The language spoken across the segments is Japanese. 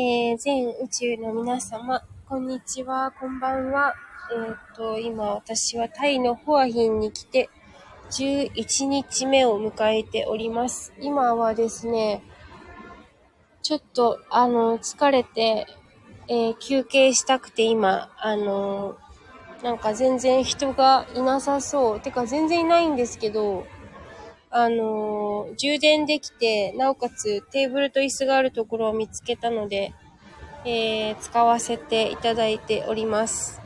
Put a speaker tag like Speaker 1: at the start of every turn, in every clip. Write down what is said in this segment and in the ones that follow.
Speaker 1: えー、全宇宙の皆様、こんにちは、こんばんは。えっ、と、今私はタイのホアヒンに来て、11日目を迎えております。今はですね、ちょっと、あの、疲れて、えー、休憩したくて今、あの、なんか全然人がいなさそう。てか全然いないんですけど、あのー、充電できて、なおかつテーブルと椅子があるところを見つけたので、えー、使わせていただいております。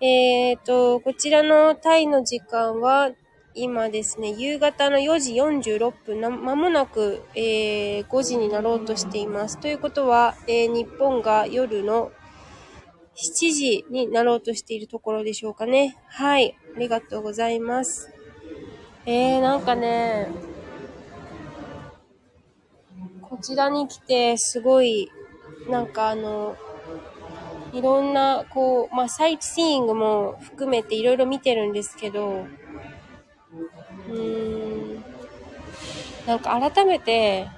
Speaker 1: えっ、ー、と、こちらのタイの時間は、今ですね、夕方の4時46分、まもなく、えー、5時になろうとしています。ということは、えー、日本が夜の7時になろうとしているところでしょうかね。はい。ありがとうございます。えー、なんかね、こちらに来て、すごい、なんかあの、いろんな、こう、まあ、サイトシーイングも含めていろいろ見てるんですけど、うーん、なんか改めて、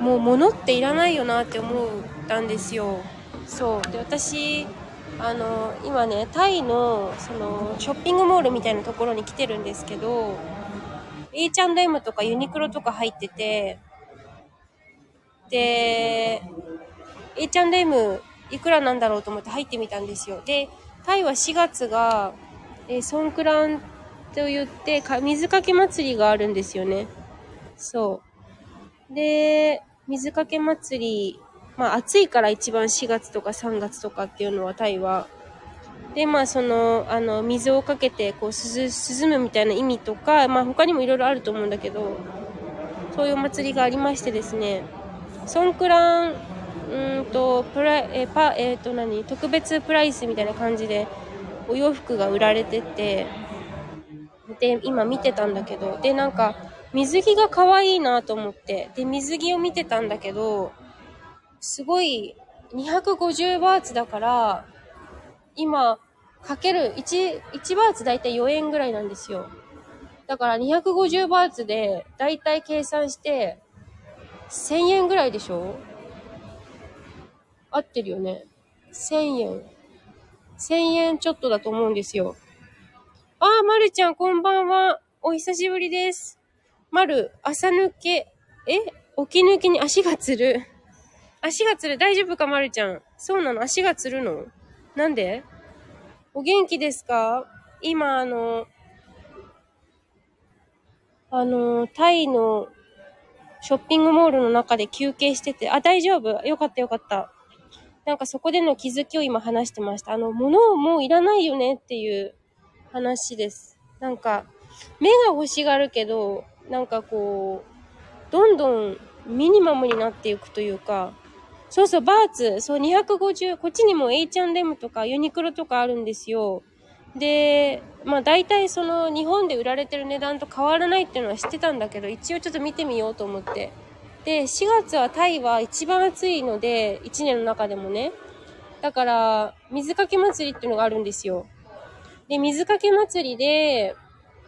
Speaker 1: もう物っていらないよなって思ったんですよ。そう。で、私、あの今ねタイのそのショッピングモールみたいなところに来てるんですけど H&M とかユニクロとか入っててで H&M いくらなんだろうと思って入ってみたんですよ。でタイは4月が、えー、ソンクランと言ってか水かけ祭りがあるんですよね。そう。で水かけ祭りまあ暑いから一番4月とか3月とかっていうのはタイは。で、まあその、あの、水をかけて、こう、涼むみたいな意味とか、まあ他にもいろいろあると思うんだけど、そういうお祭りがありましてですね、ソンクラン、うんと、プラえパ、えっ、ー、と何、特別プライスみたいな感じで、お洋服が売られてて、で、今見てたんだけど、で、なんか、水着が可愛いなと思って、で、水着を見てたんだけど、すごい、250バーツだから、今、かける1、1バーツだいたい4円ぐらいなんですよ。だから250バーツで、だいたい計算して、1000円ぐらいでしょ？合ってるよね。1000円。1000円ちょっとだと思うんですよ。ああ、まるちゃん、こんばんは。お久しぶりです。まる、朝抜け、え？起き抜きに足がつる。足がつる。大丈夫か、まるちゃん。そうなの？足がつるの？なんで？お元気ですか？今、あの、あの、タイのショッピングモールの中で休憩してて、あ、大丈夫？よかったよかった。なんかそこでの気づきを今話してました。あの、物をもういらないよね？っていう話です。なんか、目が欲しがるけど、なんかこう、どんどんミニマムになっていくというか、そうそう、バーツ。そう、250。こっちにも H&M とかユニクロとかあるんですよ。で、まあ大体その日本で売られてる値段と変わらないっていうのは知ってたんだけど、一応ちょっと見てみようと思って。で、4月はタイは一番暑いので、1年の中でもね。だから、水かけ祭りっていうのがあるんですよ。で、水かけ祭りで、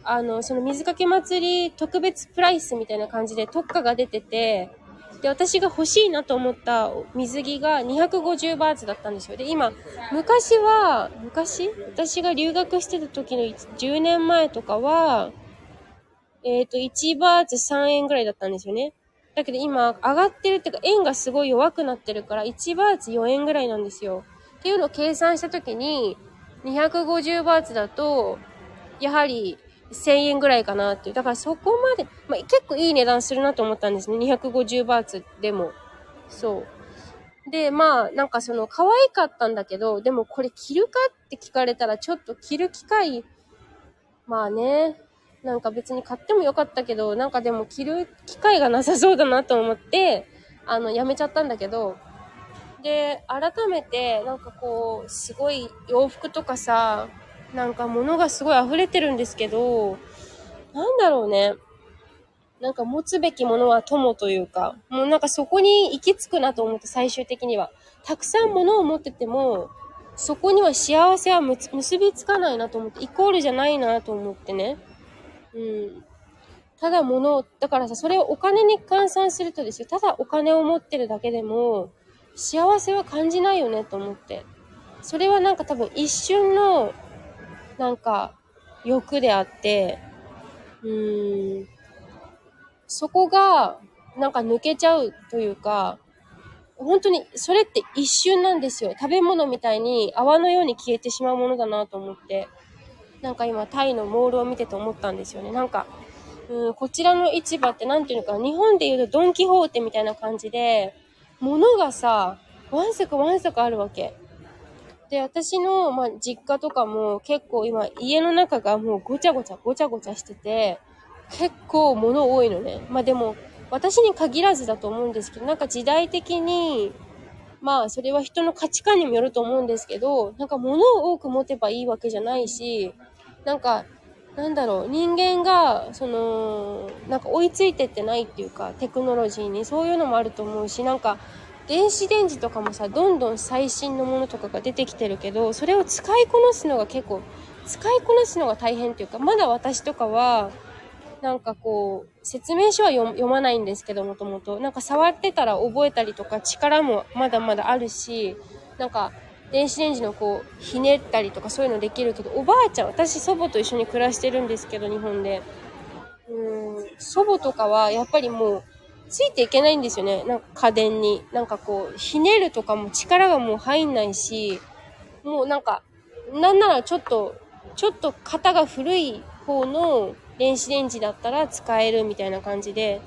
Speaker 1: あの、その水かけ祭り特別プライスみたいな感じで特価が出てて、で、私が欲しいなと思った水着が250バーツだったんですよ。で、今、昔は、昔？私が留学してた時の10年前とかは、えっ、ー、と、1バーツ3円ぐらいだったんですよね。だけど今、上がってるっていうか、円がすごい弱くなってるから、1バーツ4円ぐらいなんですよ。っていうのを計算した時に、250バーツだと、やはり1000円ぐらいかなっていう。だからそこまで、まあ、結構いい値段するなと思ったんですね。250バーツでも。そう。で、まあ、なんかその、可愛かったんだけど、でもこれ着るかって聞かれたら、ちょっと着る機会、まあね、なんか別に買ってもよかったけど、なんかでも着る機会がなさそうだなと思って、あの、やめちゃったんだけど、で、改めて、なんかこう、すごい洋服とかさ、なんか物がすごい溢れてるんですけど、なんだろうね。なんか持つべきものは友というか、もうなんかそこに行き着くなと思って最終的には。たくさん物を持ってても、そこには幸せは結びつかないなと思って、イコールじゃないなと思ってね。うん。ただ物を、だからさ、それをお金に換算するとですよ、ただお金を持ってるだけでも、幸せは感じないよねと思って。それはなんか多分一瞬の、なんか、欲であって、うーん、そこが、なんか抜けちゃうというか、本当に、それって一瞬なんですよ。食べ物みたいに泡のように消えてしまうものだなと思って。なんか今、タイのモールを見てて思ったんですよね。なんか、うん、こちらの市場って何ていうのか日本で言うとドンキホーテみたいな感じで、物がさ、ワンサクワンサクあるわけ。で、私の、まあ、実家とかも結構今、家の中がもうごちゃごちゃ、ごちゃごちゃしてて、結構物多いのね。まあでも、私に限らずだと思うんですけど、なんか時代的に、まあそれは人の価値観にもよると思うんですけど、なんか物を多く持てばいいわけじゃないし、なんか、なんだろう、人間が、その、なんか追いついてってないっていうか、テクノロジーに、そういうのもあると思うし、なんか、電子レンジとかもさ、どんどん最新のものとかが出てきてるけど、それを使いこなすのが結構、使いこなすのが大変っていうか、まだ私とかは、なんかこう、説明書は読まないんですけど、もともと。なんか触ってたら覚えたりとか力もまだまだあるし、なんか電子レンジのこう、ひねったりとかそういうのできるけど、おばあちゃん、私祖母と一緒に暮らしてるんですけど、日本で。うん、祖母とかはやっぱりもう、ついていけないんですよね。なんか家電に。なんかこう、ひねるとかも力がもう入んないし、もうなんか、なんならちょっと、ちょっと型が古い方の電子レンジだったら使えるみたいな感じで、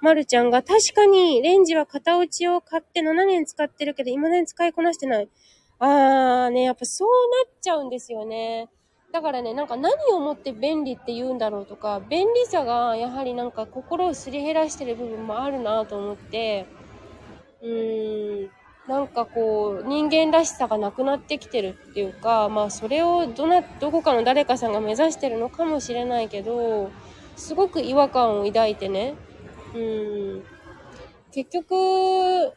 Speaker 1: まるちゃんが確かにレンジは型落ちを買って7年使ってるけど、未だに使いこなしてない。あーね、やっぱそうなっちゃうんですよね。だからね、なんか何をもって便利って言うんだろうとか、便利さがやはりなんか心をすり減らしてる部分もあるなと思って、うーん、なんかこう、人間らしさがなくなってきてるっていうか、まあそれをどな、どこかの誰かさんが目指してるのかもしれないけど、すごく違和感を抱いてね、うん、結局、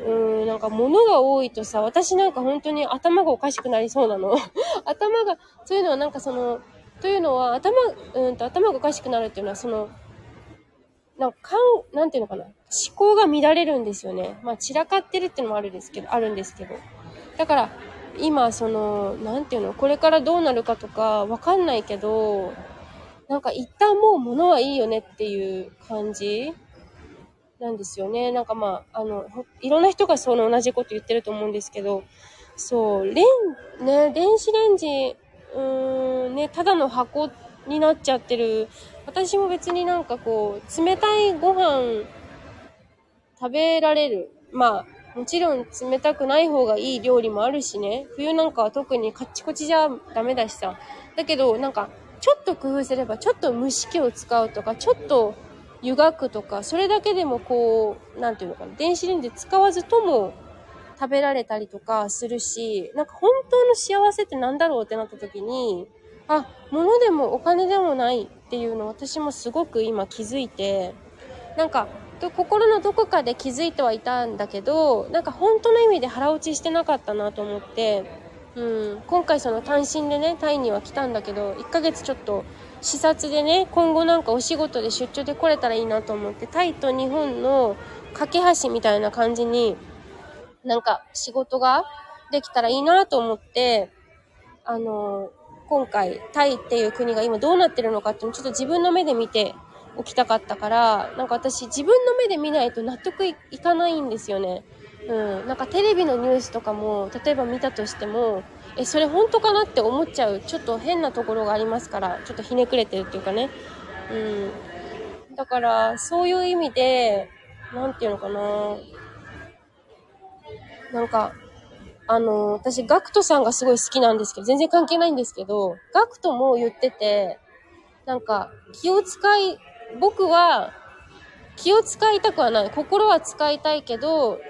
Speaker 1: うん、なんか物が多いとさ、私なんか本当に頭がおかしくなりそうなの。頭が、そういうのはなんかその、というのは頭、うんと頭がおかしくなるっていうのはその、なんか、ん、なんていうのかな。思考が乱れるんですよね。まあ、散らかってるっていうのもあるんですけど、あるんですけど。だから、今、その、なんていうの、これからどうなるかとか、わかんないけど、なんか一旦もう物はいいよねっていう感じなんですよね。なんかまあ、あの、いろんな人がその同じこと言ってると思うんですけど、そう、レン、ね、電子レンジ、うーん、ね、ただの箱になっちゃってる私も別になんかこう、冷たいご飯食べられる。まあ、もちろん冷たくない方がいい料理もあるしね。冬なんかは特にカッチコチじゃダメだしさ。だけど、なんか、ちょっと工夫すれば、ちょっと蒸し器を使うとか、ちょっと湯がくとか、それだけでもこう、なんていうのかな、電子レンジ使わずとも食べられたりとかするし、なんか本当の幸せって何だろうってなった時に、あ、物でもお金でもないっていうのを私もすごく今気づいて、なんか、心のどこかで気づいてはいたんだけど、なんか本当の意味で腹落ちしてなかったなと思って、うん、今回その単身でね、タイには来たんだけど、1ヶ月ちょっと視察でね、今後なんかお仕事で出張で来れたらいいなと思って、タイと日本の架け橋みたいな感じに、なんか仕事ができたらいいなと思って、あの今回、タイっていう国が今どうなってるのかっていうのをちょっと自分の目で見ておきたかったから、なんか私自分の目で見ないと納得いかないんですよね。うん。なんかテレビのニュースとかも、例えば見たとしても、え、それ本当かなって思っちゃう、ちょっと変なところがありますから、ちょっとひねくれてるっていうかね。うん。だから、そういう意味で、なんていうのかな。なんか、あの、私、ガクトさんがすごい好きなんですけど、全然関係ないんですけど、ガクトも言ってて、なんか、気を使い、僕は、気を使いたくはない。心は使いたいけど、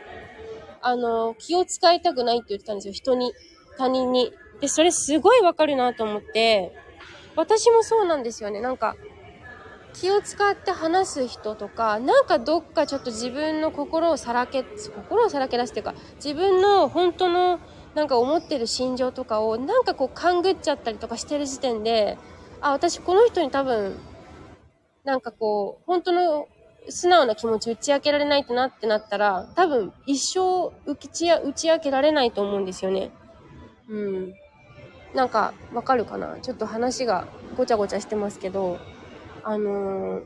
Speaker 1: あの、気を使いたくないって言ってたんですよ。人に、他人に。で、それすごいわかるなと思って、私もそうなんですよね。なんか、気を使って話す人とか、なんかどっかちょっと自分の心をさらけ、心をさらけ出すっていうか、自分の本当のなんか思ってる心情とかをなんかこう勘ぐっちゃったりとかしてる時点で、あ、私この人に多分、なんかこう、本当の素直な気持ち打ち明けられないってなってなったら、多分一生打ち打ち明けられないと思うんですよね。うん。なんか、わかるかな？ちょっと話がごちゃごちゃしてますけど、あのー、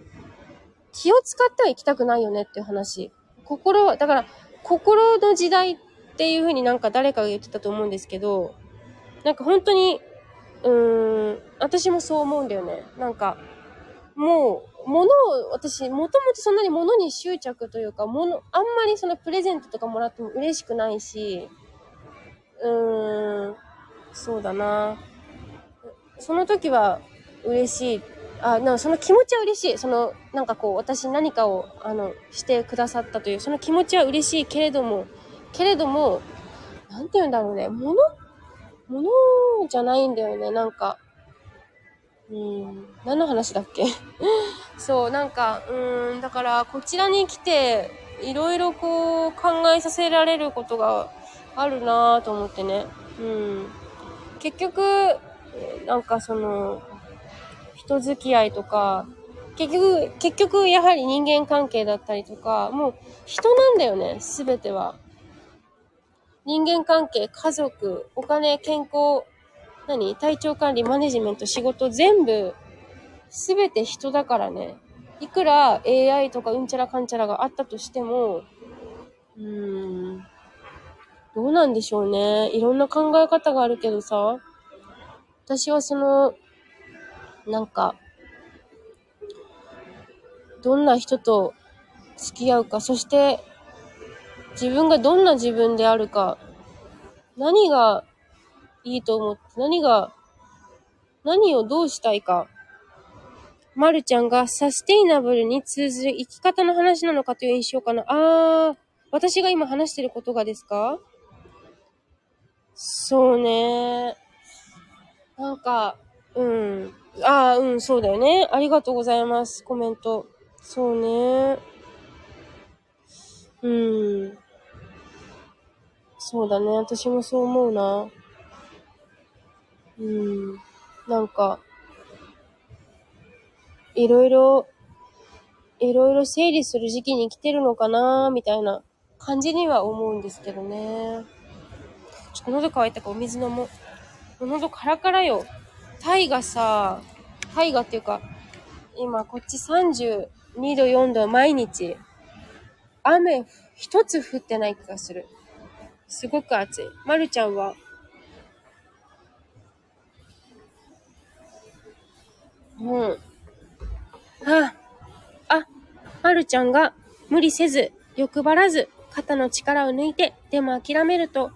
Speaker 1: 気を使っては行きたくないよねっていう話。心、だから、心の時代っていうふうになんか誰かが言ってたと思うんですけど、なんか本当に、うーん、私もそう思うんだよね。なんか、もう、物を、私、もともとそんなに物に執着というか、物、あんまりそのプレゼントとかもらっても嬉しくないし、うーん、そうだな。その時は嬉しい。あ、なその気持ちは嬉しい。その、なんかこう、私何かを、あの、してくださったという、その気持ちは嬉しいけれども、けれども、なんて言うんだろうね。物、物じゃないんだよね。なんか、うん、何の話だっけ？そう、なんか、うん、だから、こちらに来て、いろいろこう、考えさせられることがあるなぁと思ってね。うん。結局、なんかその、人付き合いとか、結局、結局やはり人間関係だったりとか、もう人なんだよね、すべては。人間関係、家族、お金、健康、何体調管理、マネジメント、仕事、全部、すべて人だからね。いくら AI とかうんちゃらかんちゃらがあったとしても、うーん、どうなんでしょうね。いろんな考え方があるけどさ、私はその、なんか、どんな人と付き合うか、そして自分がどんな自分であるか、何がいいと思って、何が、何をどうしたいか。まるちゃんがサステイナブルに通ずる生き方の話なのかという印象かな。あー、私が今話してることがですか？そうね。なんか、うん。ああ、うん、そうだよね。ありがとうございます。コメント。そうね。うん。そうだね。私もそう思うな。うん。なんか、いろいろ、いろいろ整理する時期に来てるのかなみたいな感じには思うんですけどね。喉乾いたかお水飲もう。喉カラカラよ。タイがさ、タイがっていうか、今こっち32度4度毎日。雨一つ降ってない気がする。すごく暑い。まるちゃんは？もうん。あ、あ、まるちゃんが無理せず、欲張らず、肩の力を抜いて、でも諦めると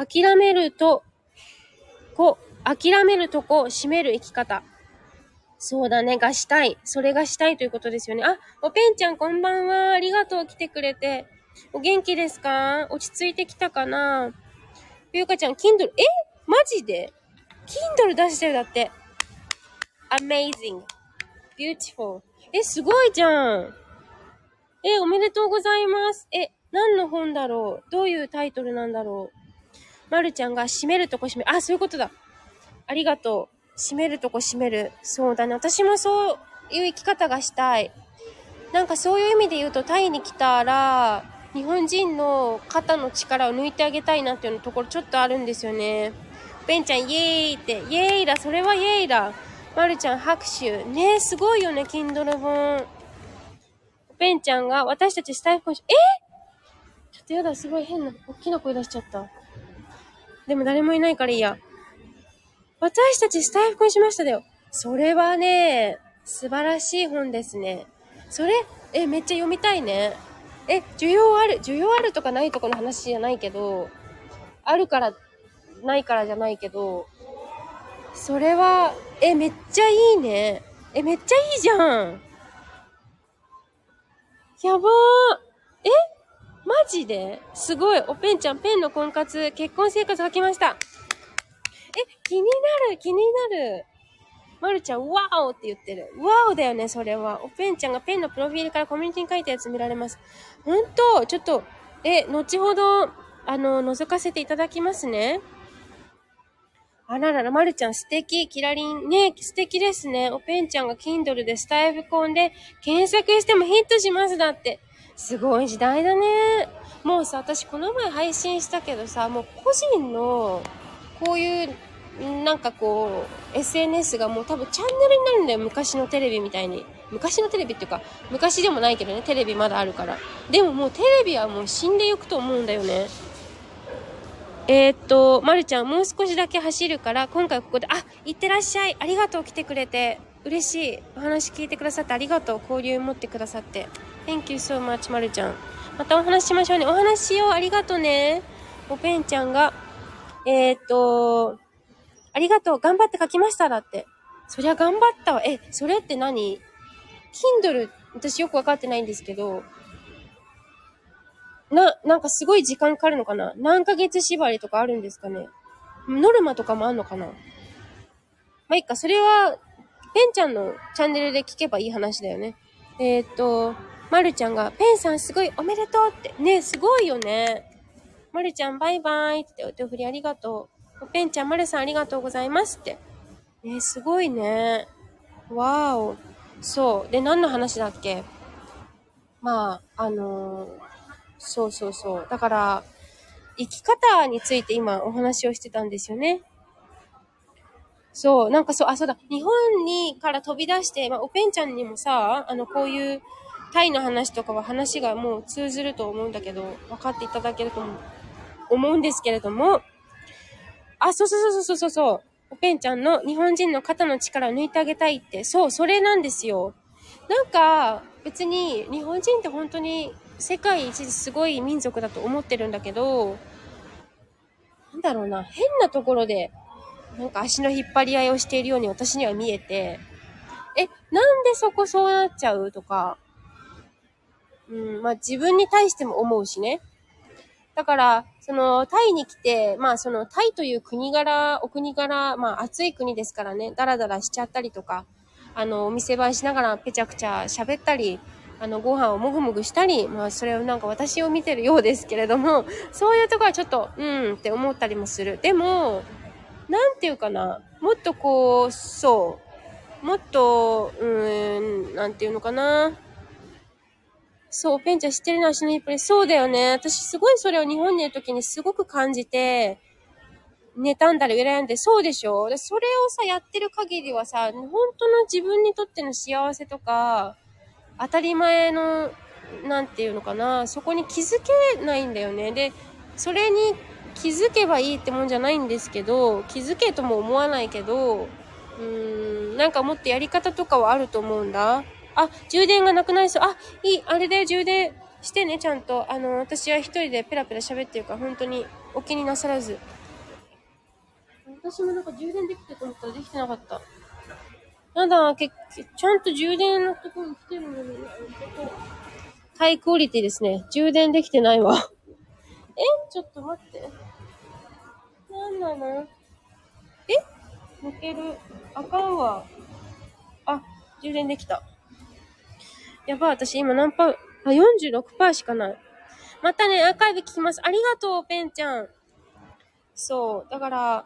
Speaker 1: 諦めると、こ、諦めるとこ、閉める生き方。そうだね、がしたい。それがしたいということですよね。あ、おぺんちゃんこんばんは。ありがとう、来てくれて。お元気ですか？落ち着いてきたかな？ゆうかちゃん、Kindle、え？マジで ?Kindle 出してるだって。amazing. beautiful. え、すごいじゃん。え、おめでとうございます。え、何の本だろう？どういうタイトルなんだろう？まるちゃんが閉めるとこ閉める。あ、そういうことだ。ありがとう。閉めるとこ閉める。そうだね。私もそういう生き方がしたい。なんかそういう意味で言うと、タイに来たら、日本人の肩の力を抜いてあげたいなっていうところちょっとあるんですよね。ベンちゃん、イエーイって、イエーイだ、それはイエーイだ。まるちゃん、拍手。ねえ、すごいよね、キンドル本。ベンちゃんが、私たちスタイフえ？ちょっとやだ、すごい変な、大きな声出しちゃった。でも誰もいないからいいや。私たちスタイフ婚しましただよ。それはね、素晴らしい本ですね。それ、え、めっちゃ読みたいね。え、需要ある、需要あるとかないとかの話じゃないけど、あるから、ないからじゃないけど、それは、え、めっちゃいいね。え、めっちゃいいじゃん。やばー。えマジで？すごい。おペンちゃん、ペンの婚活、結婚生活書きました。え、気になる、気になる。まるちゃん、ワオって言ってる。ワオだよね、それは。おペンちゃんがペンのプロフィールからコミュニティに書いたやつ見られます。ほんとちょっと、え、後ほど、あの、覗かせていただきますね。あららら、まるちゃん素敵、キラリン。ね素敵ですね。おペンちゃんが Kindle でスタイフコンで検索してもヒットしますだって。すごい時代だね。もうさ、私この前配信したけどさ、もう個人の、こういう、なんかこう、SNS がもう多分チャンネルになるんだよ。昔のテレビみたいに。昔のテレビっていうか、昔でもないけどね、テレビまだあるから。でももうテレビはもう死んでいくと思うんだよね。えー、っと、まるちゃん、もう少しだけ走るから、今回ここで、あ、いってらっしゃい。ありがとう、来てくれて。嬉しい。お話聞いてくださってありがとう。交流持ってくださって。Thank you so much, まるちゃん。またお話ししましょうね。お話しよう。ありがとうね。おペンちゃんが、えー、っと、ありがとう。頑張って書きました。だって。そりゃ頑張ったわ。え、それって何 ?Kindle、私よくわかってないんですけど、な、なんかすごい時間かかるのかな？何ヶ月縛りとかあるんですかね？ノルマとかもあんのかな？まあ、いっか、それは、ペンちゃんのチャンネルで聞けばいい話だよね。えー、っと、まるちゃんが、ペンさんすごいおめでとうって。ねすごいよね。まるちゃんバイバイってお手振りありがとう。ペンちゃん、まるさんありがとうございますって。ねすごいね。わーお。そう。で、何の話だっけ？まあ、あのーそうそうそう。だから、生き方について今お話をしてたんですよね。そう、なんかそう、あ、そうだ、日本にから飛び出して、まあ、おペンちゃんにもさ、あの、こういうタイの話とかは話がもう通ずると思うんだけど、分かっていただけると思うんですけれども、あ、そうそうそうそうそうそう、おペンちゃんの日本人の肩の力を抜いてあげたいって、そう、それなんですよ。なんか、別に日本人って本当に世界一すごい民族だと思ってるんだけど、なんだろうな、変なところで、なんか足の引っ張り合いをしているように私には見えて、え、なんでそこそうなっちゃうとか、うん、まあ自分に対しても思うしね。だから、その、タイに来て、まあその、タイという国柄、お国柄、まあ暑い国ですからね、ダラダラしちゃったりとか、あの、お店映えしながらぺちゃくちゃ喋ったり、あの、ご飯をもぐもぐしたり、まあ、それをなんか私を見てるようですけれども、そういうとこはちょっと、うんって思ったりもする。でも、なんていうかな、もっとこう、そう、もっと、うーん、なんていうのかな。そう、ペンちゃん知ってるのはシノヒプレそうだよね。私すごいそれを日本にいる時にすごく感じて、妬んだり羨んで、そうでしょでそれをさ、やってる限りはさ、本当の自分にとっての幸せとか、当たり前の、なんていうのかな、そこに気づけないんだよね。で、それに気づけばいいってもんじゃないんですけど、気づけとも思わないけど、うーん、なんかもっとやり方とかはあると思うんだ。あ、充電がなくなりそう。あ、いい、あれで充電してね、ちゃんと。あの、私は一人でペラペラ喋ってるから、本当にお気になさらず。私もなんか充電できてと思ったらできてなかった。やだ、け、ちゃんと充電のところに来てるのに、ハイクオリティですね。充電できてないわ。え？ちょっと待って。なんなの？え？抜ける。あかんわ。あ、充電できた。やばい、私今何パー、あ、46%しかない。またね、アーカイブ聞きます。ありがとう、ペンちゃん。そう。だから、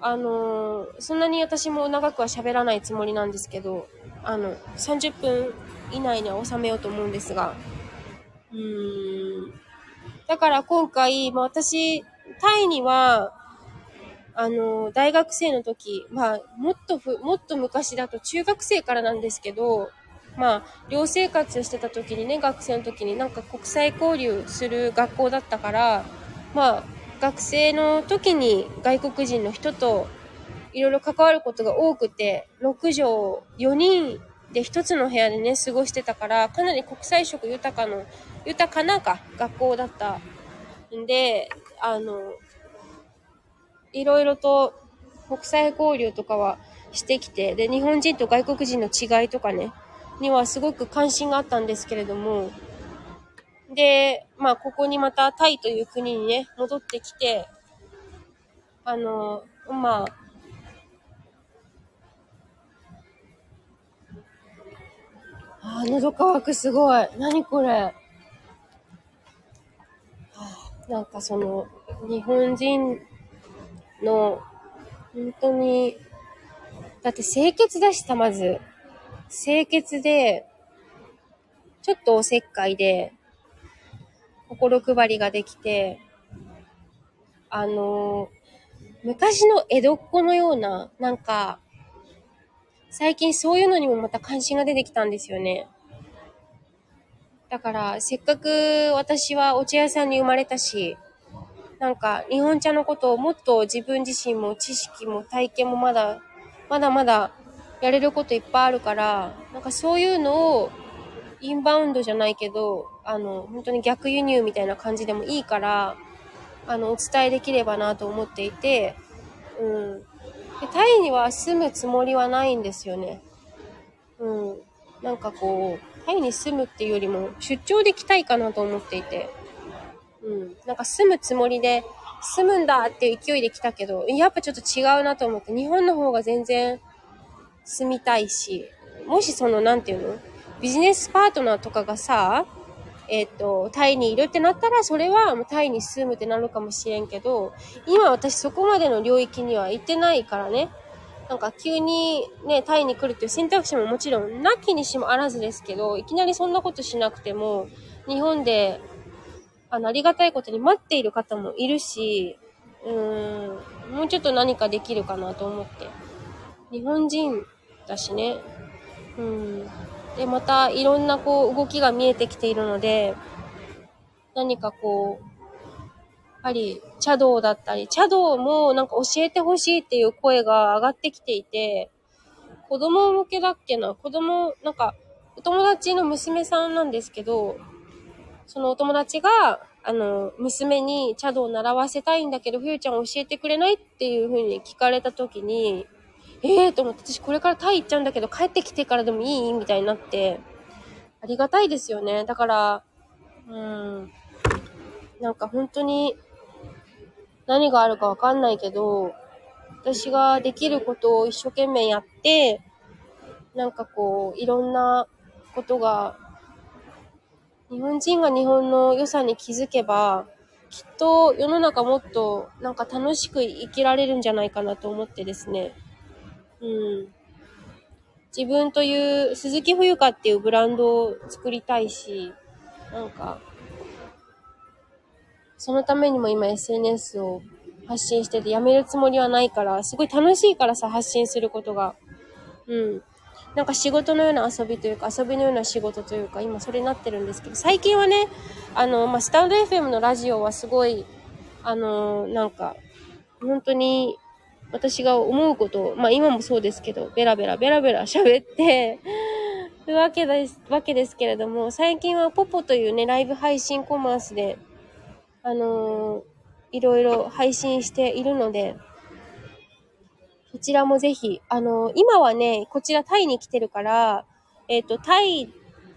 Speaker 1: あのー、そんなに私も長くは喋らないつもりなんですけど、あの、30分以内には収めようと思うんですが、うーん。だから今回、まあ、私、タイには、あの、大学生の時、まあ、もっとふ、もっと昔だと中学生からなんですけど、まあ、寮生活してた時にね、学生の時になんか国際交流する学校だったから、まあ、学生の時に外国人の人といろいろ関わることが多くて、6畳4人で1つの部屋でね、過ごしてたから、かなり国際色豊かの、豊かなか、学校だったんで、あの、いろいろと国際交流とかはしてきて、で、日本人と外国人の違いとかね、にはすごく関心があったんですけれども、で、まあ、ここにまたタイという国にね、戻ってきて、あの、まあ、あー、喉乾くすごい。何これ。はあ、なんかその、日本人の本当に、だって清潔だしさ、まず。清潔で、ちょっとおせっかいで、心配りができて、あの昔の江戸っ子のような、なんか、最近そういうのにもまた関心が出てきたんですよね。だから、せっかく私はお茶屋さんに生まれたし、なんか、日本茶のことをもっと自分自身も知識も体験もまだ、まだまだやれることいっぱいあるから、なんかそういうのを、インバウンドじゃないけど、あの、本当に逆輸入みたいな感じでもいいから、あの、お伝えできればなと思っていて、うん。で、タイには住むつもりはないんですよね。うん。なんかこう、タイに住むっていうよりも、出張で来たいかなと思っていて。うん。なんか住むつもりで、住むんだっていう勢いで来たけど、やっぱちょっと違うなと思って、日本の方が全然住みたいし、もしその、なんていうの？ビジネスパートナーとかがさ、えっ、ー、と、タイにいるってなったら、それはタイに住むってなるかもしれんけど、今私そこまでの領域には行ってないからね。なんか急にね、タイに来るっていう選択肢ももちろんなきにしもあらずですけど、いきなりそんなことしなくても、日本で、あの、ありがたいことに待っている方もいるし、うーん、もうちょっと何かできるかなと思って。日本人だしね。うん。で、またいろんなこう動きが見えてきているので、何かこう、やはり茶道だったり、茶道もなんか教えてほしいっていう声が上がってきていて、子供向けだっけな？子供、なんか、お友達の娘さんなんですけど、そのお友達が、あの、娘に茶道を習わせたいんだけど、ふゆちゃん教えてくれないっていう風に聞かれた時に、ええー、と思って、私これからタイ行っちゃうんだけど、帰ってきてからでもいい？みたいになって、ありがたいですよね。だから、うん、なんか本当に、何があるかわかんないけど、私ができることを一生懸命やって、なんかこう、いろんなことが、日本人が日本の良さに気づけば、きっと世の中もっとなんか楽しく生きられるんじゃないかなと思ってですね。うん。自分という鈴木冬香っていうブランドを作りたいし、なんか、そのためにも今 SNS を発信しててやめるつもりはないから、すごい楽しいからさ、発信することが。うん。なんか仕事のような遊びというか、遊びのような仕事というか、今それになってるんですけど、最近はね、あの、まあ、スタンド FM のラジオはすごい、あの、なんか、本当に私が思うことを、まあ今もそうですけど、ベラベラベラベラ喋って るわけです、わけですけれども、最近はポポというね、ライブ配信コマースで、あのー、いろいろ配信しているので、こちらもぜひ、あのー、今はね、こちらタイに来てるから、えっ、ー、と、タイ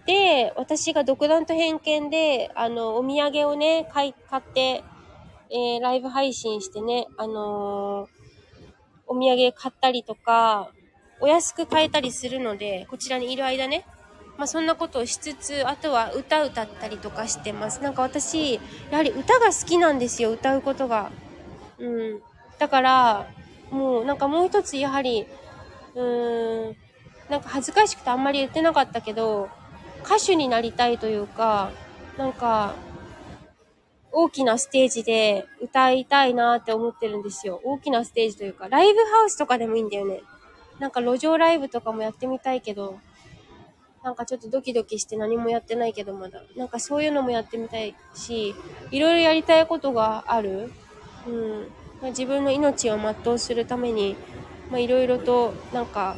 Speaker 1: で、私が独断と偏見で、あの、お土産をね、買い、買って、えー、ライブ配信してね、あのー、お土産買ったりとか、お安く買えたりするので、こちらにいる間ね、まあそんなことをしつつ、あとは歌歌ったりとかしてます。なんか私、やはり歌が好きなんですよ、歌うことが。うん。だから、もうなんかもう一つやはり、うーん、なんか恥ずかしくてあんまり言ってなかったけど、歌手になりたいというか、なんか、大きなステージで歌いたいなって思ってるんですよ。大きなステージというか、ライブハウスとかでもいいんだよね。なんか路上ライブとかもやってみたいけど、なんかちょっとドキドキして何もやってないけどまだ。なんかそういうのもやってみたいし、いろいろやりたいことがある。うん。まあ、自分の命を全うするために、まあいろいろと、なんか、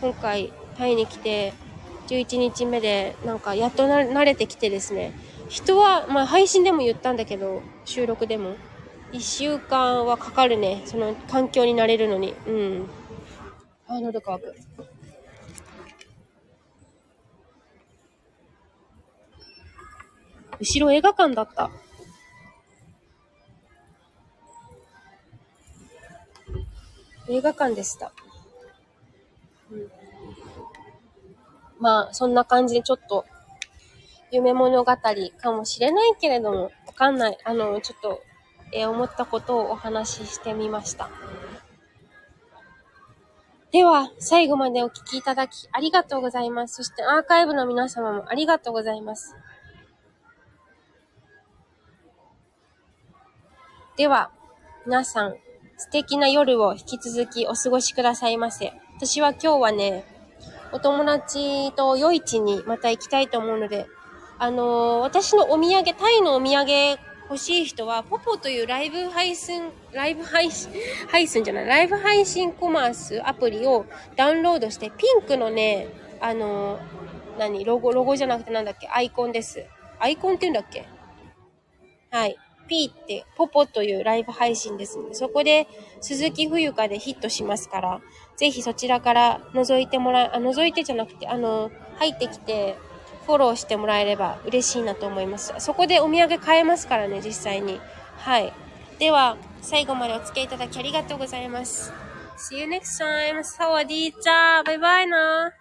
Speaker 1: 今回タイに来て、11日目で、なんかやっと慣れてきてですね、人は、まあ配信でも言ったんだけど、収録でも。一週間はかかるね。その環境になれるのに。うん。あ、喉乾く。後ろ映画館だった。映画館でした。うん、まあ、そんな感じでちょっと夢物語かもしれないけれども、わかんない。あの、ちょっと、えー、思ったことをお話ししてみました。では、最後までお聞きいただきありがとうございます。そしてアーカイブの皆様もありがとうございます。では、皆さん、素敵な夜を引き続きお過ごしくださいませ。私は今日はね、お友達と夜市にまた行きたいと思うので、あの、私のお土産、タイのお土産欲しい人は、ポポというライブ配信、ライブ配信、配信じゃない、ライブ配信コマースアプリをダウンロードして、ピンクのね、あの、何、ロゴ、ロゴじゃなくてなんだっけ、アイコンです。アイコンって言うんだっけ？はい。P って、ポポというライブ配信ですので、そこで鈴木冬香でヒットしますから、ぜひそちらから覗いてもら、あ、覗いてじゃなくて、あの、入ってきて、フォローしてもらえれば嬉しいなと思います。そこでお土産買えますからね、実際に。はい。では、最後までお付き合いいただきありがとうございます。See you next time. サワディーチャーバイバイな